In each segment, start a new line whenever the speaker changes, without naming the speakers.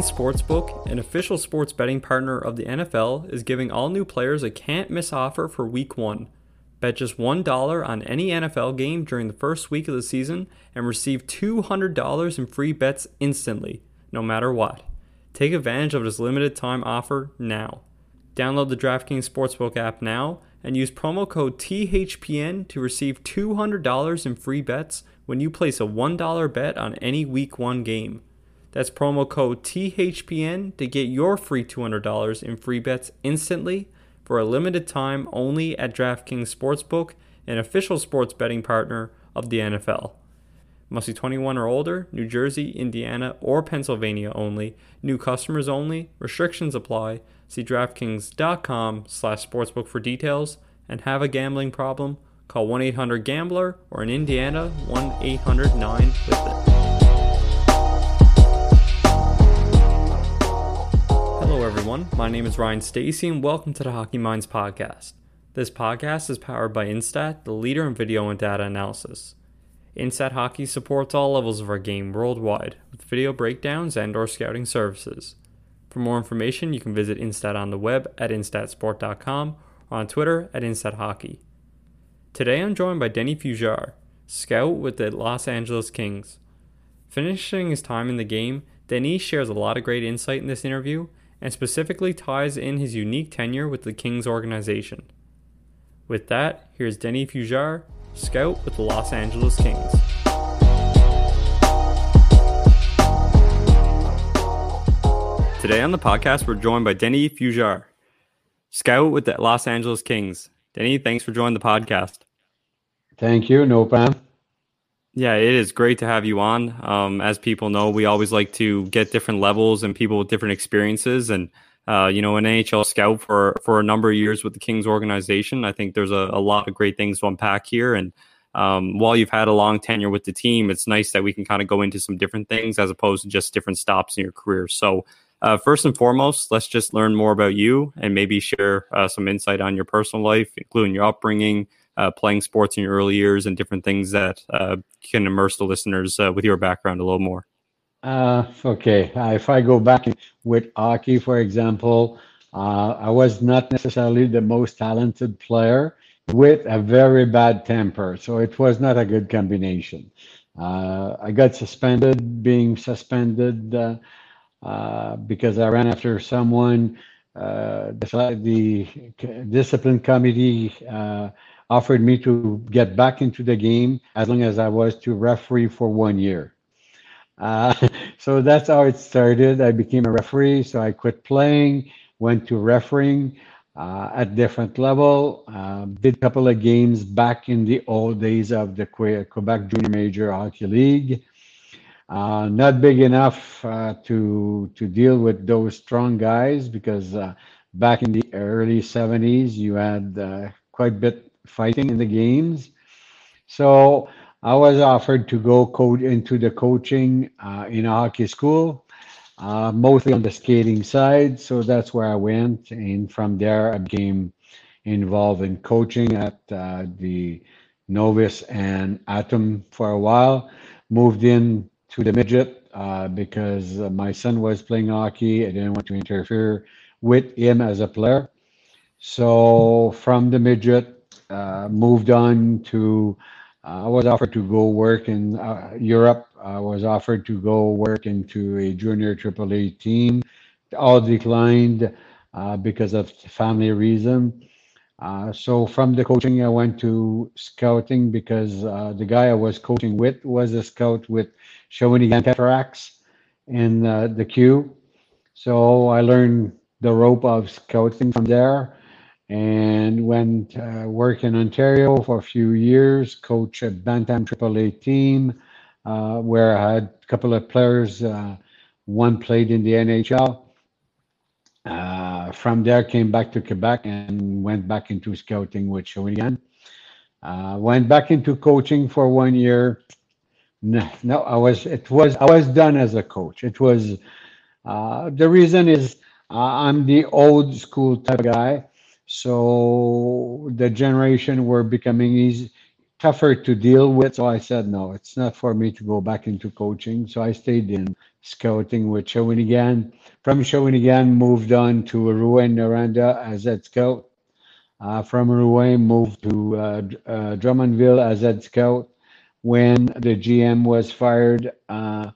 DraftKings Sportsbook, an official sports betting partner of the NFL, is giving all new players a can't miss offer for week one. Bet just $1 on any NFL game during the first week of the season and receive $200 in free bets instantly, no matter what. Take advantage of this limited time offer now. Download the DraftKings Sportsbook app now and use promo code THPN to receive $200 in free bets when you place a $1 bet on any week 1 game. That's promo code THPN to get your free $200 in free bets instantly for a limited time only at DraftKings Sportsbook, an official sports betting partner of the NFL. Must be 21 or older, New Jersey, Indiana, or Pennsylvania only. New customers only. Restrictions apply. See DraftKings.com slash sportsbook for details. And have a gambling problem? Call 1-800-GAMBLER or in Indiana, 1-800-9-WITH-IT. Everyone. My name is Ryan Stacy, and welcome to the Hockey Minds podcast. This podcast is powered by Instat, the leader in video and data analysis. Instat Hockey supports all levels of our game worldwide with video breakdowns and/or scouting services. For more information, you can visit Instat on the web at instatsport.com or on Twitter at InstatHockey. Today, I'm joined by Denny Fugère, scout with the Los Angeles Kings. Finishing his time in the game, Denis shares a lot of great insight in this interview and specifically ties in his unique tenure with the Kings organization. With that, here's Denny Fugère, scout with the Los Angeles Kings. Today on the podcast, we're joined by Denny Fugère, scout with the Los Angeles Kings. Denny, thanks for joining the podcast.
Thank you. No problem.
Yeah, it is great to have you on. Um, as people know, we always like to get different levels and people with different experiences. And uh, you know, an NHL scout for for a number of years with the Kings organization, I think there's a, a lot of great things to unpack here. And um, while you've had a long tenure with the team, it's nice that we can kind of go into some different things as opposed to just different stops in your career. So. Uh, first and foremost, let's just learn more about you and maybe share uh, some insight on your personal life, including your upbringing, uh, playing sports in your early years and different things that uh, can immerse the listeners uh, with your background a little more.
Uh, okay, uh, if I go back with hockey, for example, uh, I was not necessarily the most talented player with a very bad temper, so it was not a good combination. I got suspended, being suspended because I ran after someone. the, the discipline committee offered me to get back into the game as long as I was to referee for one year. Uh, so that's how it started. I became a referee, so I quit playing, went to refereeing uh, at different level. Uh, did a couple of games back in the old days of the Quebec Junior Major Hockey League. Uh, not big enough uh, to to deal with those strong guys because uh, back in the early 70s you had quite a bit fighting in the games. So I was offered to go into the coaching uh, in a hockey school, uh, mostly on the skating side. So that's where I went, and from there I became involved in coaching at uh, the Novice and Atom for a while. Moved in to the midget uh, because my son was playing hockey. I didn't want to interfere with him as a player. So from the midget, uh, moved on to, uh, I was offered to go work in uh, Europe. I was offered to go work into a junior AAA team. All declined because of family reason. Uh, so from the coaching, I went to scouting because uh, the guy I was coaching with was a scout with Shawinigan Cataracts in uh, the Q. So I learned the rope of scouting from there and went uh, work in Ontario for a few years, coach a Bantam AAA team uh, where I had a couple of players. Uh, one played in the NHL. Uh, from there, came back to Quebec and went back into scouting with Shawinigan. Uh, went back into coaching for one year. No, no, I was. It was. I was done as a coach. It was. Uh, the reason is I'm the old school type guy. So the generation were becoming easy, tougher to deal with. So I said, no, it's not for me to go back into coaching. So I stayed in scouting with Shawinigan. From Shawinigan, moved on to Rouyn-Noranda as head scout. Uh, from Rouyn, moved to uh, uh, Drummondville as head scout. When the GM was fired, uh,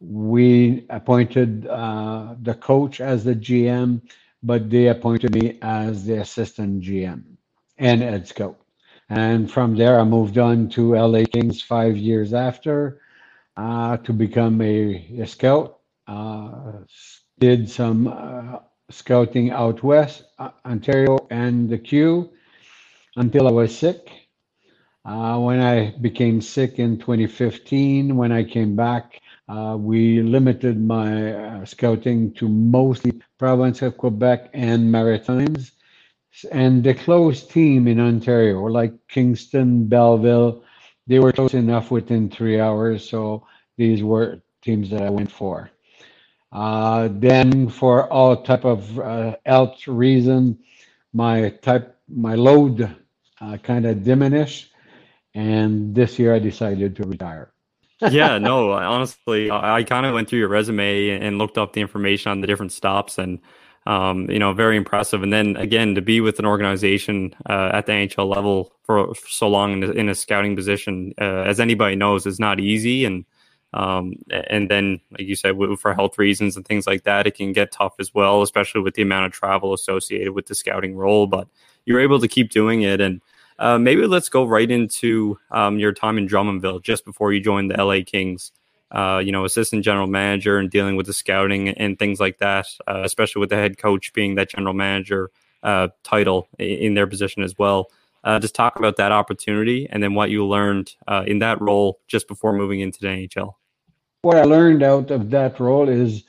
we appointed uh, the coach as the GM but they appointed me as the assistant GM and head. And from there, I moved on to LA Kings five years after uh, to become a, a scout. Uh, did some uh, scouting out west, uh, Ontario, and the Q until I was sick. Uh, when I became sick in 2015, when I came back, uh, we limited my uh, scouting to mostly province of Quebec and Maritimes. And the close team in Ontario, like Kingston, Belleville, they were close enough within three hours. So these were teams that I went for. Uh, then for all type of uh, health reason, my type, my load uh, kind of diminished. And this year I decided to retire
yeah, no, honestly, I, I kind of went through your resume and looked up the information on the different stops and, um, you know, very impressive. And then again, to be with an organization uh, at the NHL level for, for so long in a, in a, scouting position, uh, as anybody knows, is not easy. And, um, and then, like you said, for health reasons and things like that, it can get tough as well, especially with the amount of travel associated with the scouting role. But you're able to keep doing it. And, uh, maybe let's go right into um, your time in Drummondville just before you joined the LA Kings. Uh, you know, assistant general manager and dealing with the scouting and things like that, uh, especially with the head coach being that general manager uh, title in their position as well. Uh, just talk about that opportunity and then what you learned uh, in that role just before moving into the NHL.
What I learned out of that role is,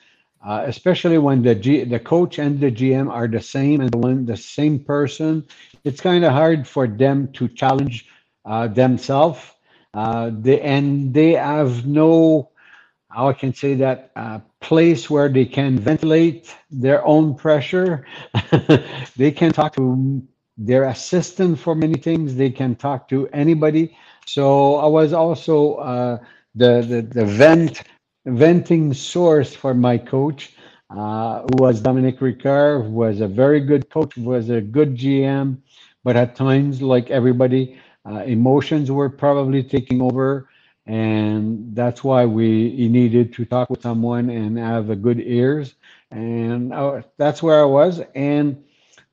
especially when the G, the coach and the GM are the same and the one the same person, it's kind of hard for them to challenge uh, themselves. Uh, they, and they have no, how I can say that, uh, place where they can ventilate their own pressure. they can talk to their assistant for many things. They can talk to anybody. So I was also uh, the, the, the vent venting source for my coach, uh, who was Dominique Ricard, who was a very good coach, was a good GM, but at times, like everybody, uh, emotions were probably taking over, and that's why we needed to talk with someone and have a good ears, and uh, that's where I was. And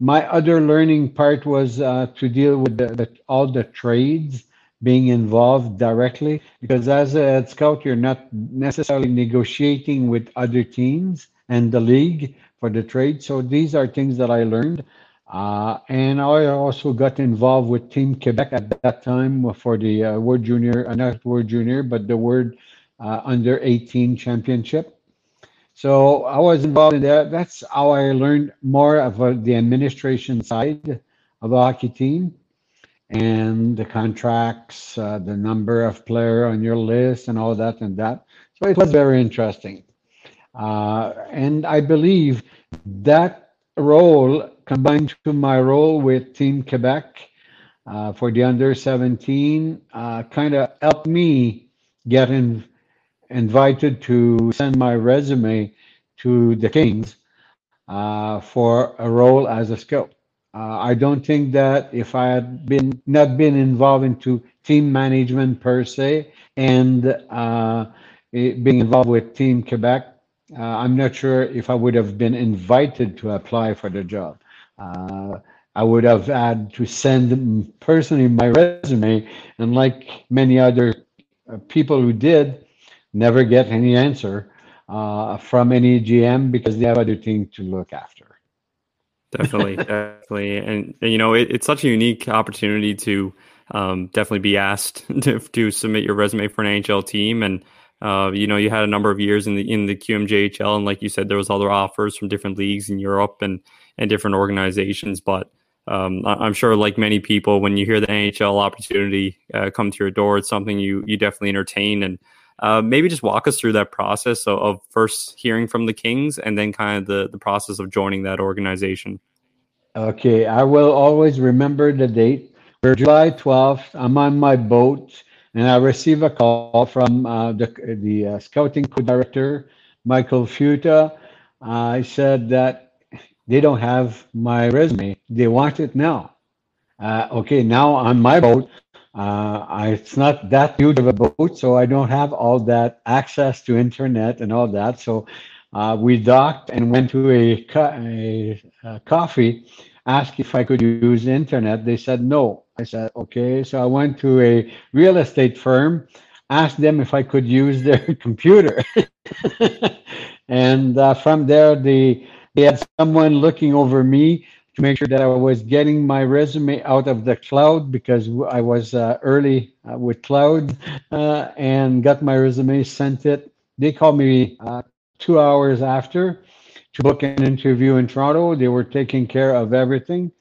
my other learning part was uh, to deal with the, the, all the trades being involved directly because as a head scout you're not necessarily negotiating with other teams and the league for the trade so these are things that i learned uh, and I also got involved with Team Quebec at that time for the uh, World Junior, uh, not World Junior, but the World uh, Under 18 Championship. So I was involved in that. That's how I learned more of uh, the administration side of the hockey team and the contracts, uh, the number of player on your list, and all that and that. So it was very interesting. and I believe that role combined to my role with Team Quebec uh, for the under 17, uh, kind of helped me get in, invited to send my resume to the Kings uh, for a role as a scout. Uh, I don't think that if I had been not been involved into team management per se and uh, being involved with Team Quebec, uh, I'm not sure if I would have been invited to apply for the job. Uh, I would have had to send personally my resume, and like many other uh, people who did, never get any answer uh, from any GM because they have other things to look after.
Definitely, definitely, and, and, you know it, it's such a unique opportunity to um, definitely be asked to, to submit your resume for an NHL team and uh, you know, you had a number of years in the in the QMJHL, and like you said, there was other offers from different leagues in Europe and and different organizations. But um, I'm sure, like many people, when you hear the NHL opportunity uh, come to your door, it's something you you definitely entertain. And uh, maybe just walk us through that process of, first hearing from the Kings and then kind of the the process of joining that organization.
Okay, I will always remember the date. For July 12th, I'm on my boat and I received a call from uh, the, the uh, scouting director, Michael Futa. I said that they don't have my resume. They want it now. Uh, okay, now on my boat, uh, I, it's not that huge of a boat, so I don't have all that access to internet and all that. So uh, we docked and went to a, a, a coffee, asked if I could use the internet. They said no. I said, okay. So I went to a real estate firm, asked them if I could use their computer. and uh, from there, they, they had someone looking over me to make sure that I was getting my resume out of the cloud because I was uh, early uh, with cloud uh, and got my resume, sent it. They called me uh, two hours after to book an interview in Toronto. They were taking care of everything.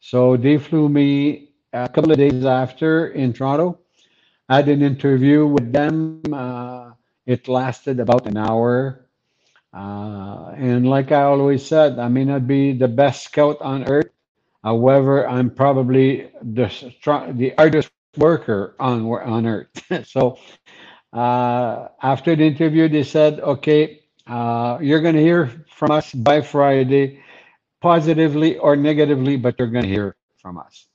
So they flew me a couple of days after in Toronto. I had an interview with them. Uh, it lasted about an hour. Uh, and like I always said, I may not be the best scout on earth. However, I'm probably the the hardest worker on on earth. so uh, after the interview, they said, "Okay, uh, you're going to hear from us by Friday, positively or negatively, but you're going to hear from us."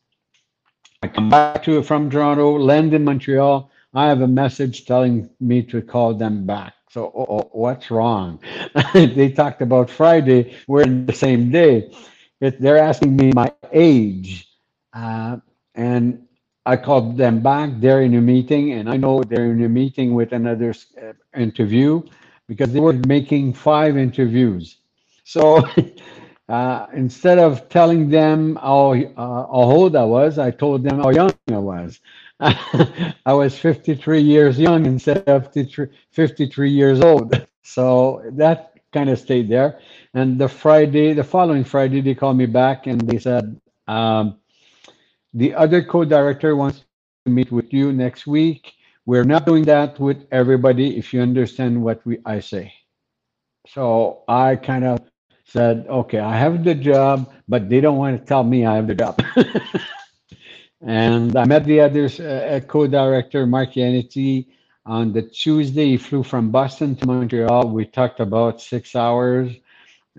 I come back to from Toronto, land in Montreal. I have a message telling me to call them back. So, oh, oh, what's wrong? they talked about Friday. We're in the same day. It, they're asking me my age. Uh, and I called them back. They're in a meeting, and I know they're in a meeting with another uh, interview because they were making five interviews. So Uh, instead of telling them how, uh, how old I was, I told them how young I was. I was 53 years young instead of 53 years old. So that kind of stayed there. And the Friday, the following Friday, they called me back and they said, um, the other co-director wants to meet with you next week. We're not doing that with everybody if you understand what we I say. So I kind of said, okay, I have the job, but they don't want to tell me I have the job. and I met the other uh, co-director, Mark Yannetti, on the Tuesday. He flew from Boston to Montreal. We talked about six hours.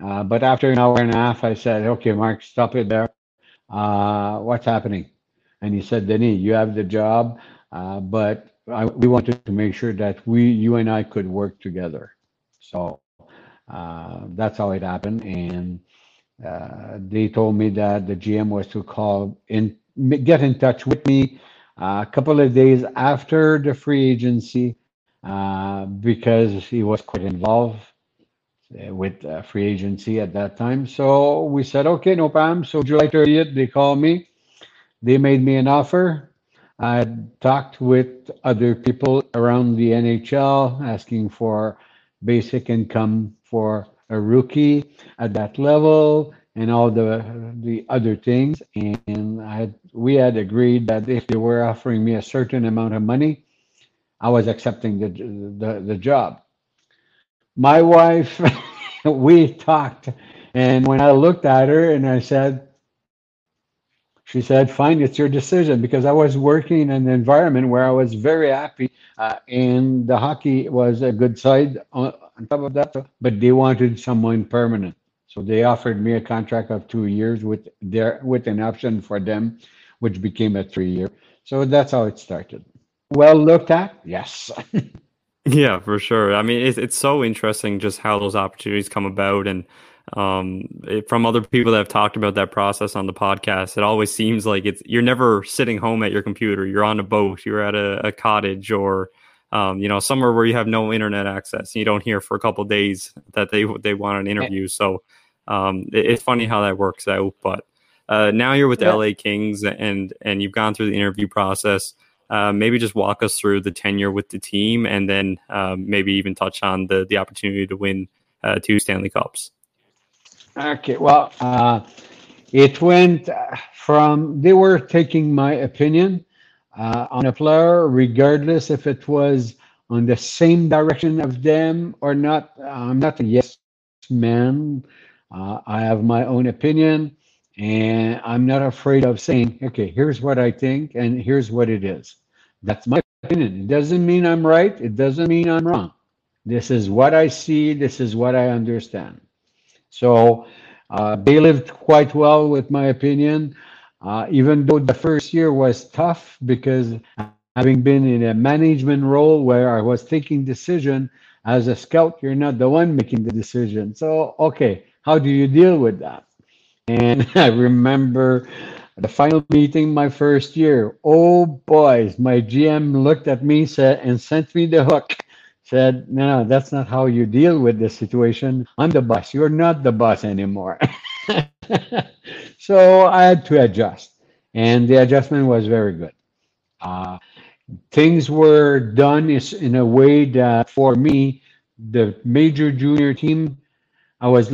Uh, but after an hour and a half, I said, okay, Mark, stop it there. Uh, what's happening? And he said, Denis, you have the job, uh, but I, we wanted to make sure that we, you and I could work together. So uh, that's how it happened. And uh, they told me that the GM was to call in, get in touch with me uh, a couple of days after the free agency uh, because he was quite involved uh, with uh, free agency at that time. So we said, okay, no problem. So July 30th, they called me. They made me an offer. I talked with other people around the NHL asking for basic income for a rookie at that level and all the the other things. And I had, we had agreed that if they were offering me a certain amount of money, I was accepting the the, the job. My wife, we talked, and when I looked at her and I said, she said, "Fine, it's your decision," because I was working in an environment where I was very happy, uh, and the hockey was a good side on, on top of that. But they wanted someone permanent, so they offered me a contract of two years with their with an option for them, which became a three year. So that's how it started. Well looked at, yes.
yeah, for sure. I mean, it's it's so interesting just how those opportunities come about and um, it, from other people that have talked about that process on the podcast, it always seems like it's you're never sitting home at your computer. You're on a boat, you're at a, a cottage, or um, you know somewhere where you have no internet access, and you don't hear for a couple days that they they want an interview. So um, it, it's funny how that works out. But uh, now you're with the LA Kings, and and you've gone through the interview process. Uh, maybe just walk us through the tenure with the team, and then um, maybe even touch on the the opportunity to win uh, two Stanley Cups.
Okay, well, uh, it went from they were taking my opinion uh, on a player, regardless if it was on the same direction of them or not. I'm not a yes man. Uh, I have my own opinion, and I'm not afraid of saying, okay, here's what I think, and here's what it is. That's my opinion. It doesn't mean I'm right. It doesn't mean I'm wrong. This is what I see. This is what I understand. So uh, they lived quite well, with my opinion, uh, even though the first year was tough because having been in a management role where I was taking decision as a scout, you're not the one making the decision. So, okay, how do you deal with that? And I remember the final meeting my first year. Oh boys, my GM looked at me said and sent me the hook said, no, that's not how you deal with this situation. I'm the boss. You're not the boss anymore. so I had to adjust. And the adjustment was very good. Uh, things were done in a way that for me, the major junior team I was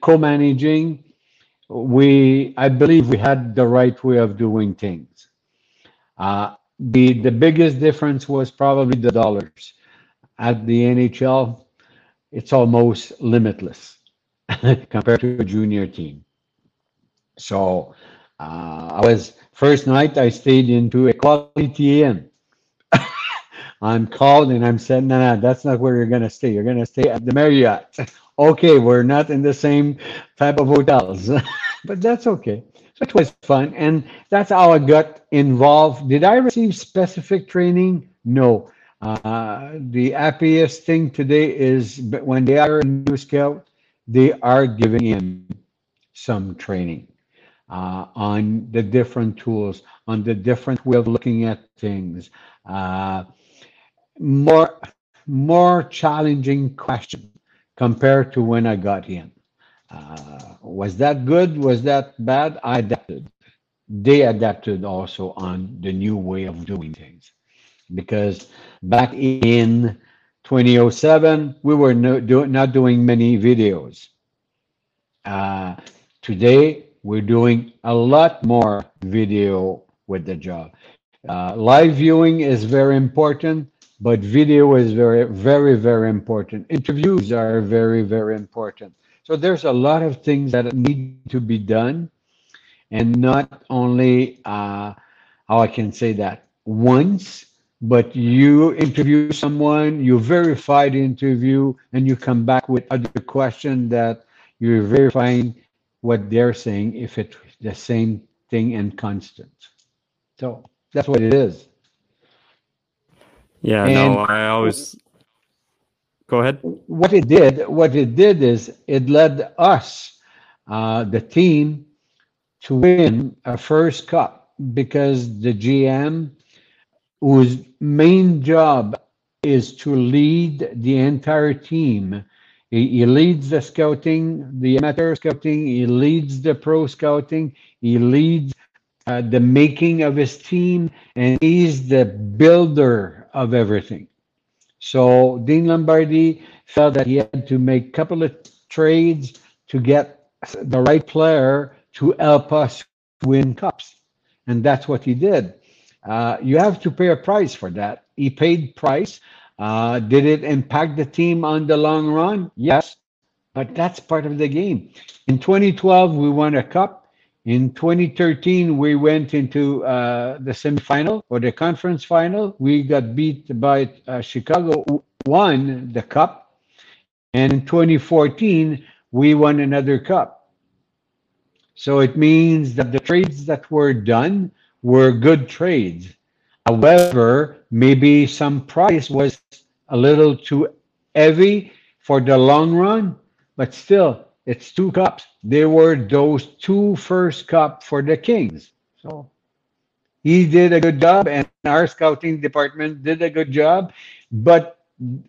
co-managing, we I believe we had the right way of doing things. Uh, the the biggest difference was probably the dollars. At the NHL, it's almost limitless compared to a junior team. So uh, I was first night I stayed into a quality inn. I'm called and I'm said, no, no, that's not where you're gonna stay. You're gonna stay at the Marriott. okay, we're not in the same type of hotels, but that's okay. So it was fun. And that's how I got involved. Did I receive specific training? No. Uh, the happiest thing today is when they are a new scout, they are giving him some training uh, on the different tools, on the different way of looking at things. Uh, more, more challenging question compared to when I got in. Uh, was that good? Was that bad? I adapted. They adapted also on the new way of doing things. Because back in 2007, we were no, do, not doing many videos. Uh, today, we're doing a lot more video with the job. Uh, live viewing is very important, but video is very, very, very important. Interviews are very, very important. So there's a lot of things that need to be done, and not only uh, how I can say that once, but you interview someone, you verify the interview, and you come back with other question that you're verifying what they're saying if it's the same thing and constant. So that's what it is.
Yeah, and no, I always Go ahead.
What it did, what it did is it led us, uh, the team, to win a first cup because the GM, whose main job is to lead the entire team. He, he leads the scouting, the amateur scouting. He leads the pro scouting. He leads uh, the making of his team, and he's the builder of everything. So Dean Lombardi felt that he had to make a couple of trades to get the right player to help us win cups. And that's what he did. Uh, you have to pay a price for that. He paid price. Uh, did it impact the team on the long run? Yes, but that's part of the game. In 2012, we won a cup. In 2013, we went into uh, the semifinal or the conference final. We got beat by uh, Chicago, won the cup. And in 2014, we won another cup. So it means that the trades that were done were good trades. However, maybe some price was a little too heavy for the long run, but still, it's two cups. They were those two first cup for the Kings. So he did a good job, and our scouting department did a good job. But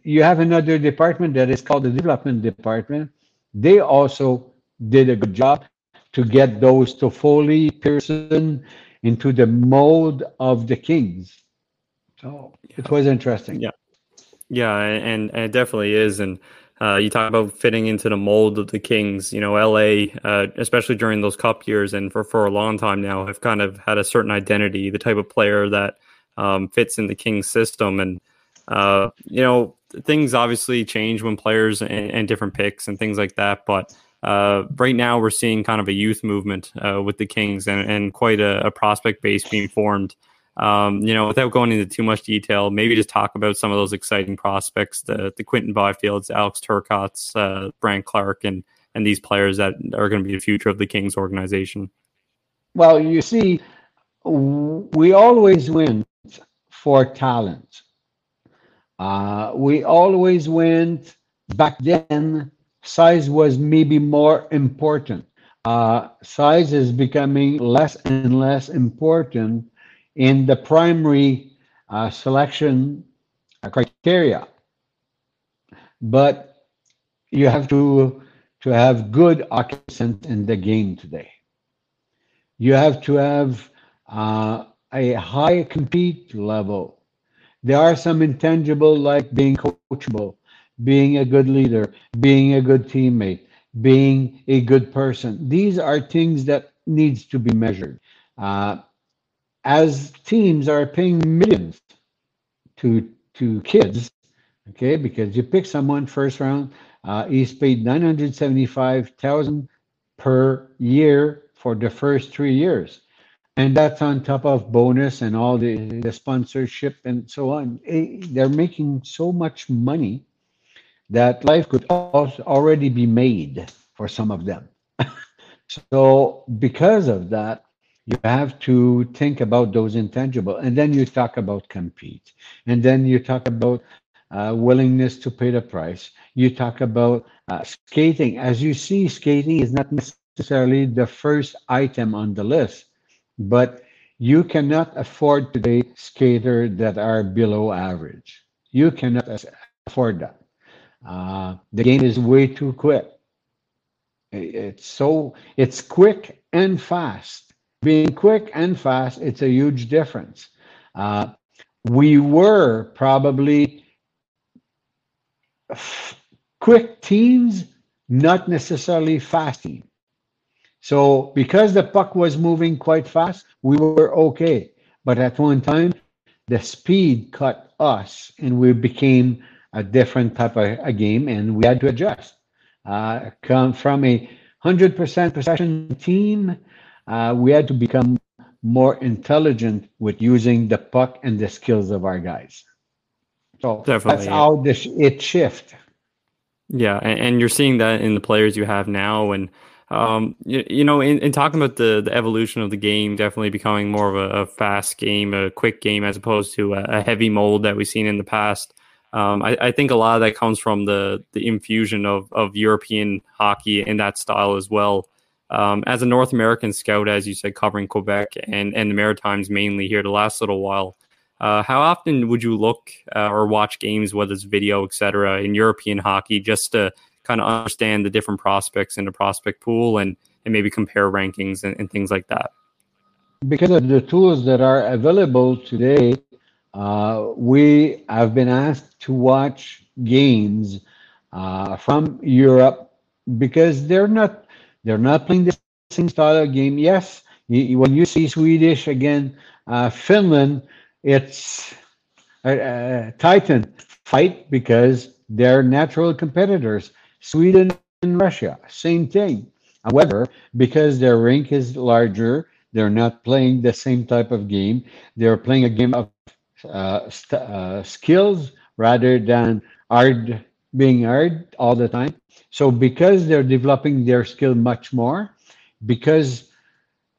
you have another department that is called the development department. They also did a good job to get those Toffoli, Pearson into the mold of the Kings. So it was interesting.
Yeah. Yeah, and, and it definitely is. And uh, you talk about fitting into the mold of the Kings. You know, LA, uh, especially during those Cup years, and for for a long time now, have kind of had a certain identity, the type of player that um, fits in the Kings system. And uh, you know, things obviously change when players and, and different picks and things like that. But uh, right now, we're seeing kind of a youth movement uh, with the Kings and, and quite a, a prospect base being formed. Um, you know, without going into too much detail, maybe just talk about some of those exciting prospects, the the Quinton Byfields, Alex Turcottes, uh, Clarke, and and these players that are going to be the future of the Kings organization.
Well, you see, we always win for talent. Uh, we always went back then. Size was maybe more important. Uh, size is becoming less and less important in the primary uh, selection uh, criteria. But you have to to have good occupants in the game today. You have to have uh, a high compete level. There are some intangible like being coachable, being a good leader, being a good teammate, being a good person. These are things that needs to be measured. Uh, as teams are paying millions to to kids, okay, because you pick someone first round, uh, he's paid nine hundred seventy five thousand per year for the first three years, and that's on top of bonus and all the the sponsorship and so on. Eh, they're making so much money that life could already be made for some of them. so because of that, you have to think about those intangible and then you talk about compete and then you talk about uh, willingness to pay the price. You talk about uh, skating. As you see skating is not necessarily the first item on the list but you cannot afford today skaters that are below average. You cannot afford that. Uh, the game is way too quick. It's so it's quick and fast being quick and fast, it's a huge difference. Uh, we were probably quick teams, not necessarily fast teams. So because the puck was moving quite fast, we were okay. But at one time, the speed cut us, and we became a different type of a game, and we had to adjust. Uh, come from a hundred percent possession team uh, we had to become more intelligent with using the puck and the skills of our guys. So Definitely, that's how this it shift.
Yeah, and, and, you're seeing that in the players you have now, and um, you, you, know, in, in, talking about the the evolution of the game, definitely becoming more of a, a fast game, a quick game, as opposed to a, a heavy mold that we've seen in the past. Um, I, I, think a lot of that comes from the the infusion of of European hockey in that style as well. Um, as a North American scout, as you said, covering Quebec and, and the Maritimes mainly here the last little while, uh, how often would you look uh, or watch games, whether it's video, etc., in European hockey, just to kind of understand the different prospects in the prospect pool and, and maybe compare rankings and, and things like that?
Because of the tools that are available today, uh, we have been asked to watch games uh, from Europe because they're not they're not playing the same style of game. Yes, you, when you see Swedish again, uh, Finland, it's a, a Titan fight because they're natural competitors. Sweden and Russia, same thing. However, because their rink is larger, they're not playing the same type of game. They're playing a game of uh, uh, skills rather than hard being hard all the time. So because they're developing their skill much more, because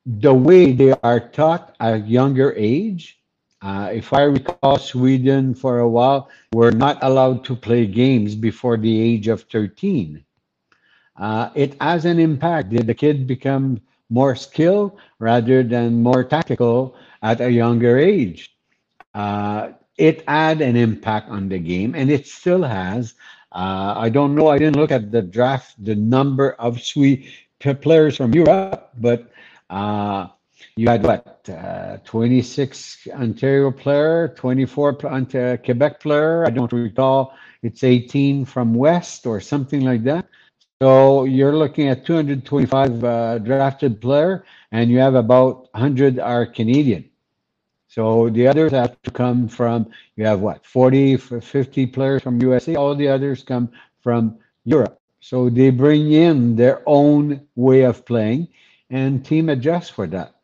the way they are taught at a younger age, uh, if I recall, Sweden for a while were not allowed to play games before the age of 13. uh, it has an impact. Did the kid become more skilled rather than more tactical at a younger age? Uh, it had an impact on the game, and it still has. Uh, I don't know. I didn't look at the draft, the number of sweet players from Europe, but uh, you had what? Uh, 26 Ontario player, 24 Quebec player. I don't recall. It's 18 from West or something like that. So you're looking at 225 uh, drafted player, and you have about 100 are Canadian. So the others have to come from, you have what, 40, 50 players from USA, all the others come from Europe. So they bring in their own way of playing and team adjusts for that.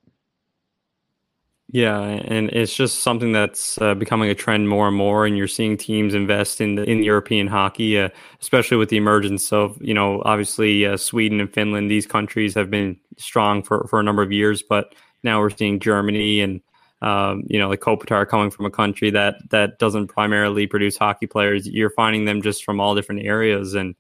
Yeah, and it's just something that's uh, becoming a trend more and more, and you're seeing teams invest in the, in European hockey, uh, especially with the emergence of you know obviously uh, Sweden and Finland. These countries have been strong for for a number of years, but now we're seeing Germany and um, you know, like Kopitar coming from a country that that doesn't primarily produce hockey players, you're finding them just from all different areas, and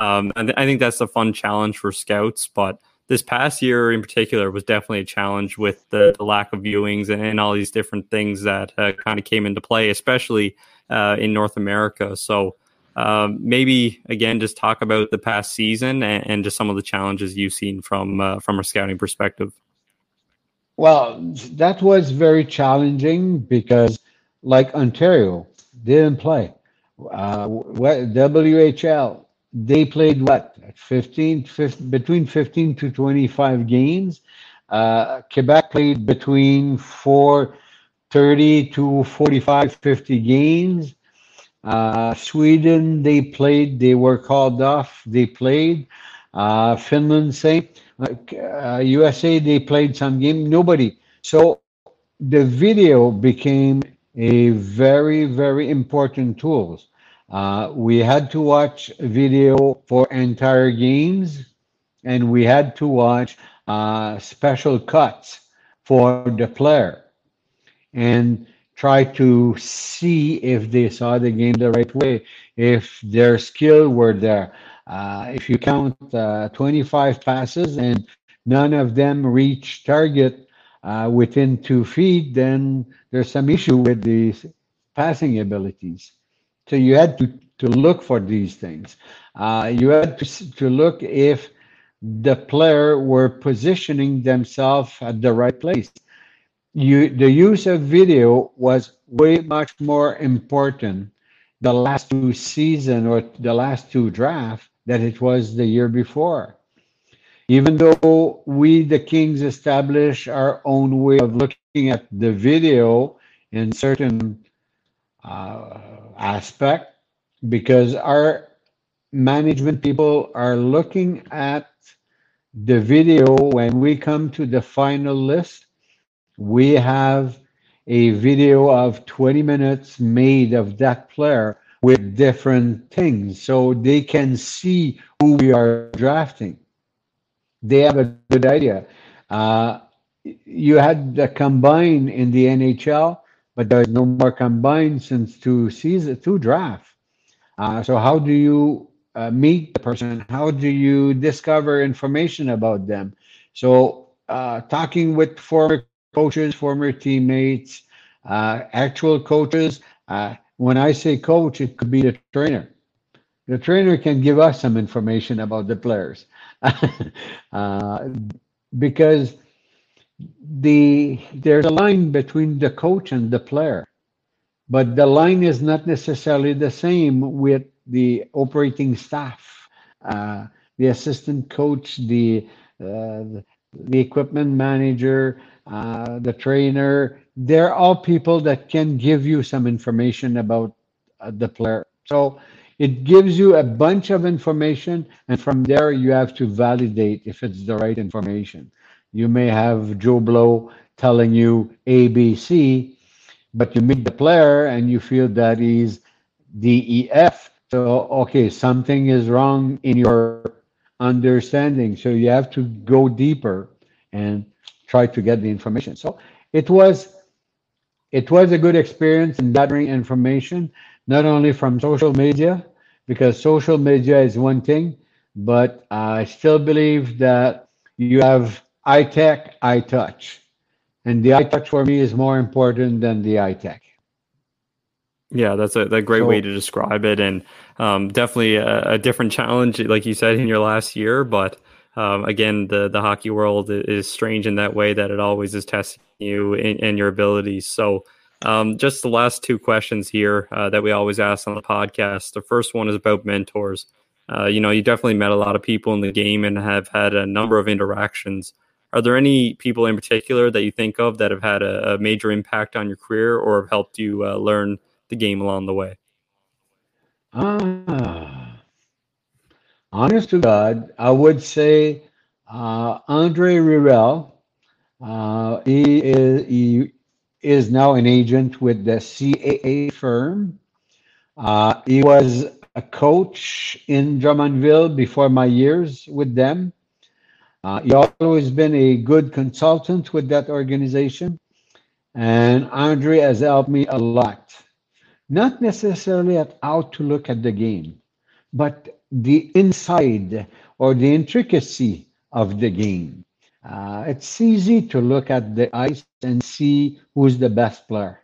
um, I, th- I, think that's a fun challenge for scouts. But this past year in particular was definitely a challenge with the, the lack of viewings and, and, all these different things that uh, kind of came into play, especially uh, in North America. So. Um, maybe again, just talk about the past season and, and, just some of the challenges you've seen from uh, from a scouting perspective.
Well, that was very challenging because, like Ontario, didn't play. Uh, WHL, they played what 15, 15, between 15 to 25 games. Uh, Quebec played between 430 to 45, 50 games. Uh, Sweden, they played, they were called off, they played. Uh, Finland, same. Like uh, USA, they played some game. Nobody. So the video became a very, very important tool. Uh, we had to watch video for entire games, and we had to watch uh, special cuts for the player, and try to see if they saw the game the right way, if their skill were there. Uh, if you count uh, 25 passes and none of them reach target uh, within two feet, then there's some issue with the passing abilities. So you had to, to look for these things. You had to, to look if the player were positioning themselves at the right place. You, the use of video was way much more important the last two season or the last two drafts that it was the year before. Even though we, the Kings, establish our own way of looking at the video in certain uh, aspect, because our management people are looking at the video when we come to the final list. We have a video of 20 minutes made of that player with different things so they can see who we are drafting. They have a good idea. Uh, you had the combine in the NHL, but there's no more combine since two season, two draft. Uh, so how do you uh, meet the person? How do you discover information about them? So uh, talking with former coaches, former teammates, uh, actual coaches, uh, when I say coach, it could be the trainer. The trainer can give us some information about the players uh, because the there's a line between the coach and the player, but the line is not necessarily the same with the operating staff, uh, the assistant coach, the uh, the equipment manager, uh, the trainer, they're all people that can give you some information about uh, the player. So it gives you a bunch of information, and from there you have to validate if it's the right information. You may have Joe Blow telling you ABC, but you meet the player and you feel that he's DEF. So, okay, something is wrong in your understanding. So you have to go deeper and try to get the information. So it was it was a good experience in gathering information, not only from social media, because social media is one thing, but I still believe that you have eye tech, eye touch. And the eye touch for me is more important than the eye tech.
Yeah, that's a, a great so, way to describe it, and um, definitely a, a, different challenge, like you said in your last year. But um, again, the the hockey world is strange in that way that it always is testing you and your abilities. So, um, just the last two questions here uh, that we always ask on the podcast. The first one is about mentors. Uh, you know, you definitely met a lot of people in the game and have had a number of interactions. Are there any people in particular that you think of that have had a, a major impact on your career or have helped you uh, learn? the game along the way?
Ah, honest to God, I would say uh, Andre Rirel. Uh, he is he is now an agent with the CAA firm. Uh, he was a coach in Drummondville before my years with them. Uh, he always been a good consultant with that organization, and Andre has helped me a lot not necessarily at how to look at the game, but the inside or the intricacy of the game. Uh, it's easy to look at the ice and see who's the best player.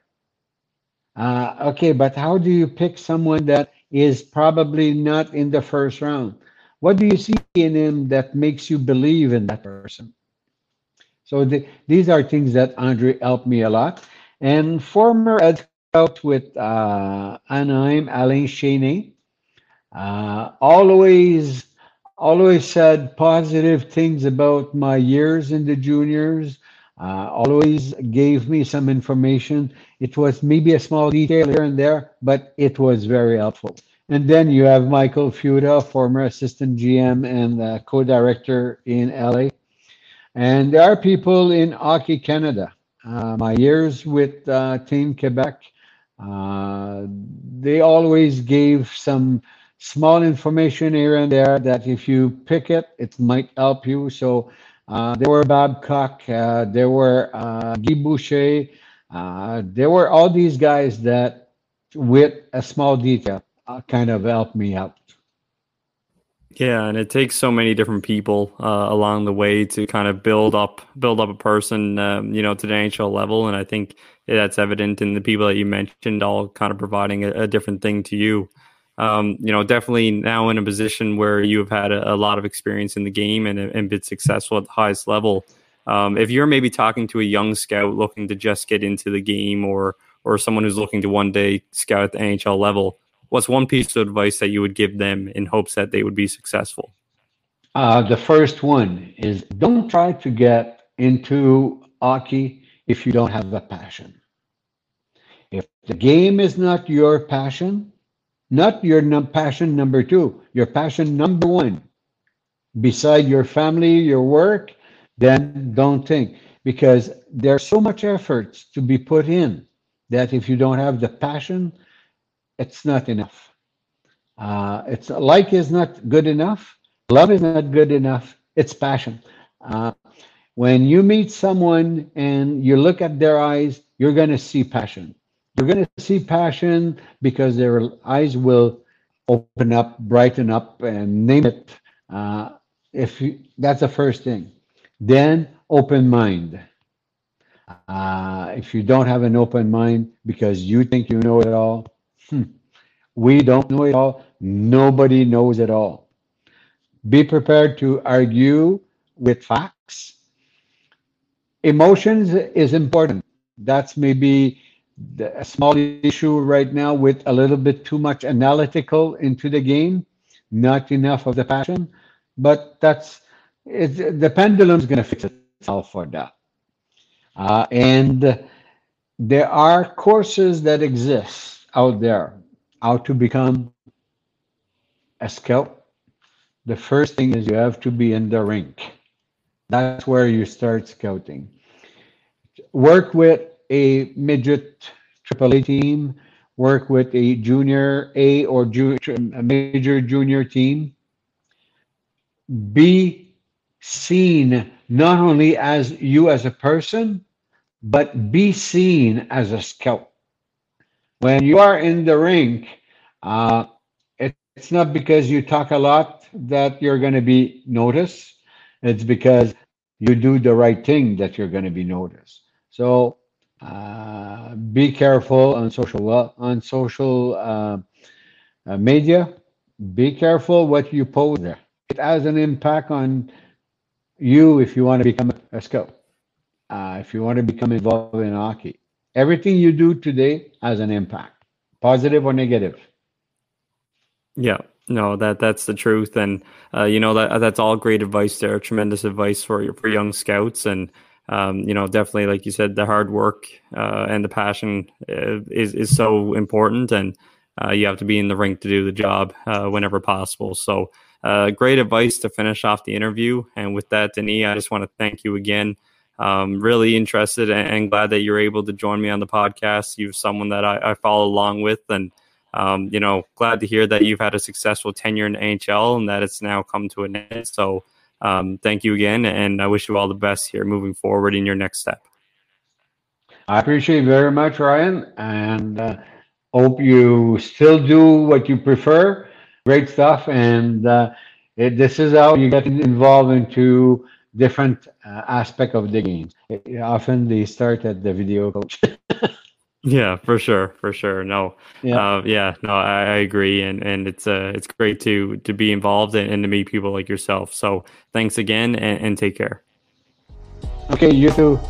Uh, okay, but how do you pick someone that is probably not in the first round? What do you see in him that makes you believe in that person? So the, these are things that Andre helped me a lot. And former head out with uh, Anaheim, Alain Chainey. Uh, always, always said positive things about my years in the juniors. Uh, always gave me some information. It was maybe a small detail here and there, but it was very helpful. And then you have Michael Futa, former assistant GM and uh, co-director in LA. And there are people in Hockey Canada. Uh, my years with uh, Team Quebec, uh, they always gave some small information here and there that if you pick it, it might help you. So uh, there were Babcock, uh, there were uh, Guy Boucher, uh, there were all these guys that, with a small detail, uh, kind of helped me out.
Yeah, and it takes so many different people uh, along the way to kind of build up build up a person, um, you know, to the NHL level. And I think that's evident in the people that you mentioned, all kind of providing a, a different thing to you. Um, you know, definitely now in a position where you have had a, a lot of experience in the game and, and been successful at the highest level. Um, if you're maybe talking to a young scout looking to just get into the game, or or someone who's looking to one day scout at the NHL level, what's one piece of advice that you would give them in hopes that they would be successful?
Uh, the first one is don't try to get into hockey if you don't have a passion. If the game is not your passion, not your num- passion number two, your passion number one, beside your family, your work, then don't think because there's so much effort to be put in that if you don't have the passion, it's not enough. Uh, it's like is not good enough. Love is not good enough. It's passion. Uh, when you meet someone and you look at their eyes, you're going to see passion. You're going to see passion because their eyes will open up, brighten up, and name it. Uh, if you, that's the first thing, then open mind. Uh, if you don't have an open mind because you think you know it all, Hmm. We don't know it all. Nobody knows it all. Be prepared to argue with facts. Emotions is important. That's maybe a small issue right now with a little bit too much analytical into the game, not enough of the passion. But that's it, the pendulum's going to fix itself for that. Uh, and there are courses that exist out there how to become a scout, the first thing is you have to be in the rink. That's where you start scouting. Work with a midget AAA team, work with a junior A or ju- a major junior team. Be seen not only as you as a person, but be seen as a scout when you are in the rink, uh, it, it's not because you talk a lot that you're going to be noticed. It's because you do the right thing that you're going to be noticed. So uh, be careful on social on social uh, uh, media. Be careful what you post there. It has an impact on you if you want to become a scout, uh, if you want to become involved in hockey. Everything you do today has an impact, positive or negative.
Yeah, no, that that's the truth, and uh, you know that that's all great advice there. Tremendous advice for your for young scouts, and um, you know definitely, like you said, the hard work uh, and the passion uh, is is so important, and uh, you have to be in the rink to do the job uh, whenever possible. So, uh, great advice to finish off the interview. And with that, Denis, I just want to thank you again. Um, really interested and, glad that you're able to join me on the podcast. You're someone that I, I follow along with, and um, you know, glad to hear that you've had a successful tenure in NHL and that it's now come to an end. So, um, thank you again, and I wish you all the best here moving forward in your next step.
I appreciate very much, Ryan, and uh, hope you still do what you prefer. Great stuff, and uh, it, this is how you get involved into different uh, aspect of the game. It, often they start at the video coach.
Yeah, for sure, for sure. No, yeah, uh, yeah, no, I, I, agree, and and it's uh it's great to to be involved and, and to meet people like yourself. So thanks again, and, and take care.
Okay, you too.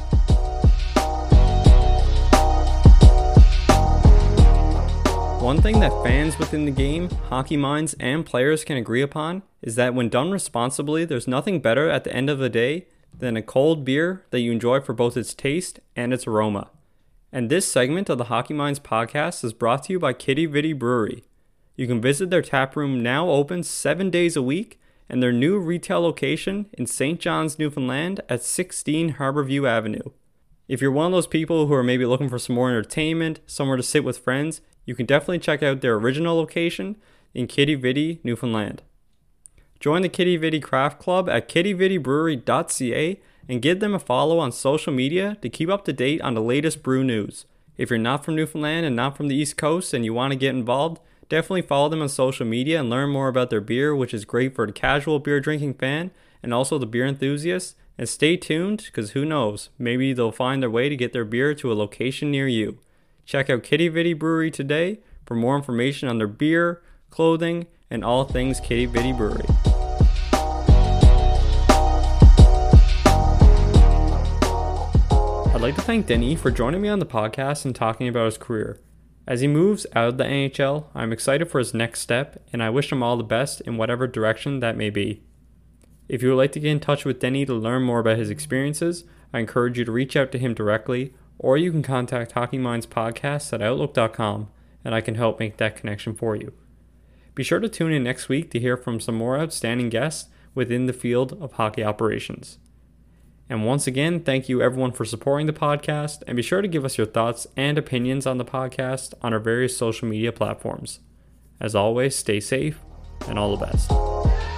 One thing that fans within the game, hockey minds, and players can agree upon is that when done responsibly, there's nothing better at the end of the day than a cold beer that you enjoy for both its taste and its aroma. And this segment of the Hockey Minds podcast is brought to you by Quidi Vidi Brewery. You can visit their tap room now open seven days a week and their new retail location in St. John's, Newfoundland at 16 Harborview Avenue. If you're one of those people who are maybe looking for some more entertainment, somewhere to sit with friends, you can definitely check out their original location in Quidi Vidi, Newfoundland. Join the Quidi Vidi Craft Club at quidividibrewery.ca and give them a follow on social media to keep up to date on the latest brew news. If you're not from Newfoundland and not from the East Coast and you want to get involved, definitely follow them on social media and learn more about their beer, which is great for the casual beer drinking fan and also the beer enthusiast. And stay tuned because who knows, maybe they'll find their way to get their beer to a location near you. Check out Quidi Vidi Brewery today for more information on their beer, clothing, and all things Quidi Vidi Brewery. I'd like to thank Denny for joining me on the podcast and talking about his career. As he moves out of the NHL, I'm excited for his next step and I wish him all the best in whatever direction that may be. If you would like to get in touch with Denny to learn more about his experiences, I encourage you to reach out to him directly or you can contact Hockey Minds Podcast at Outlook.com and I can help make that connection for you. Be sure to tune in next week to hear from some more outstanding guests within the field of hockey operations. And once again, thank you everyone for supporting the podcast, and be sure to give us your thoughts and opinions on the podcast on our various social media platforms. As always, stay safe and all the best.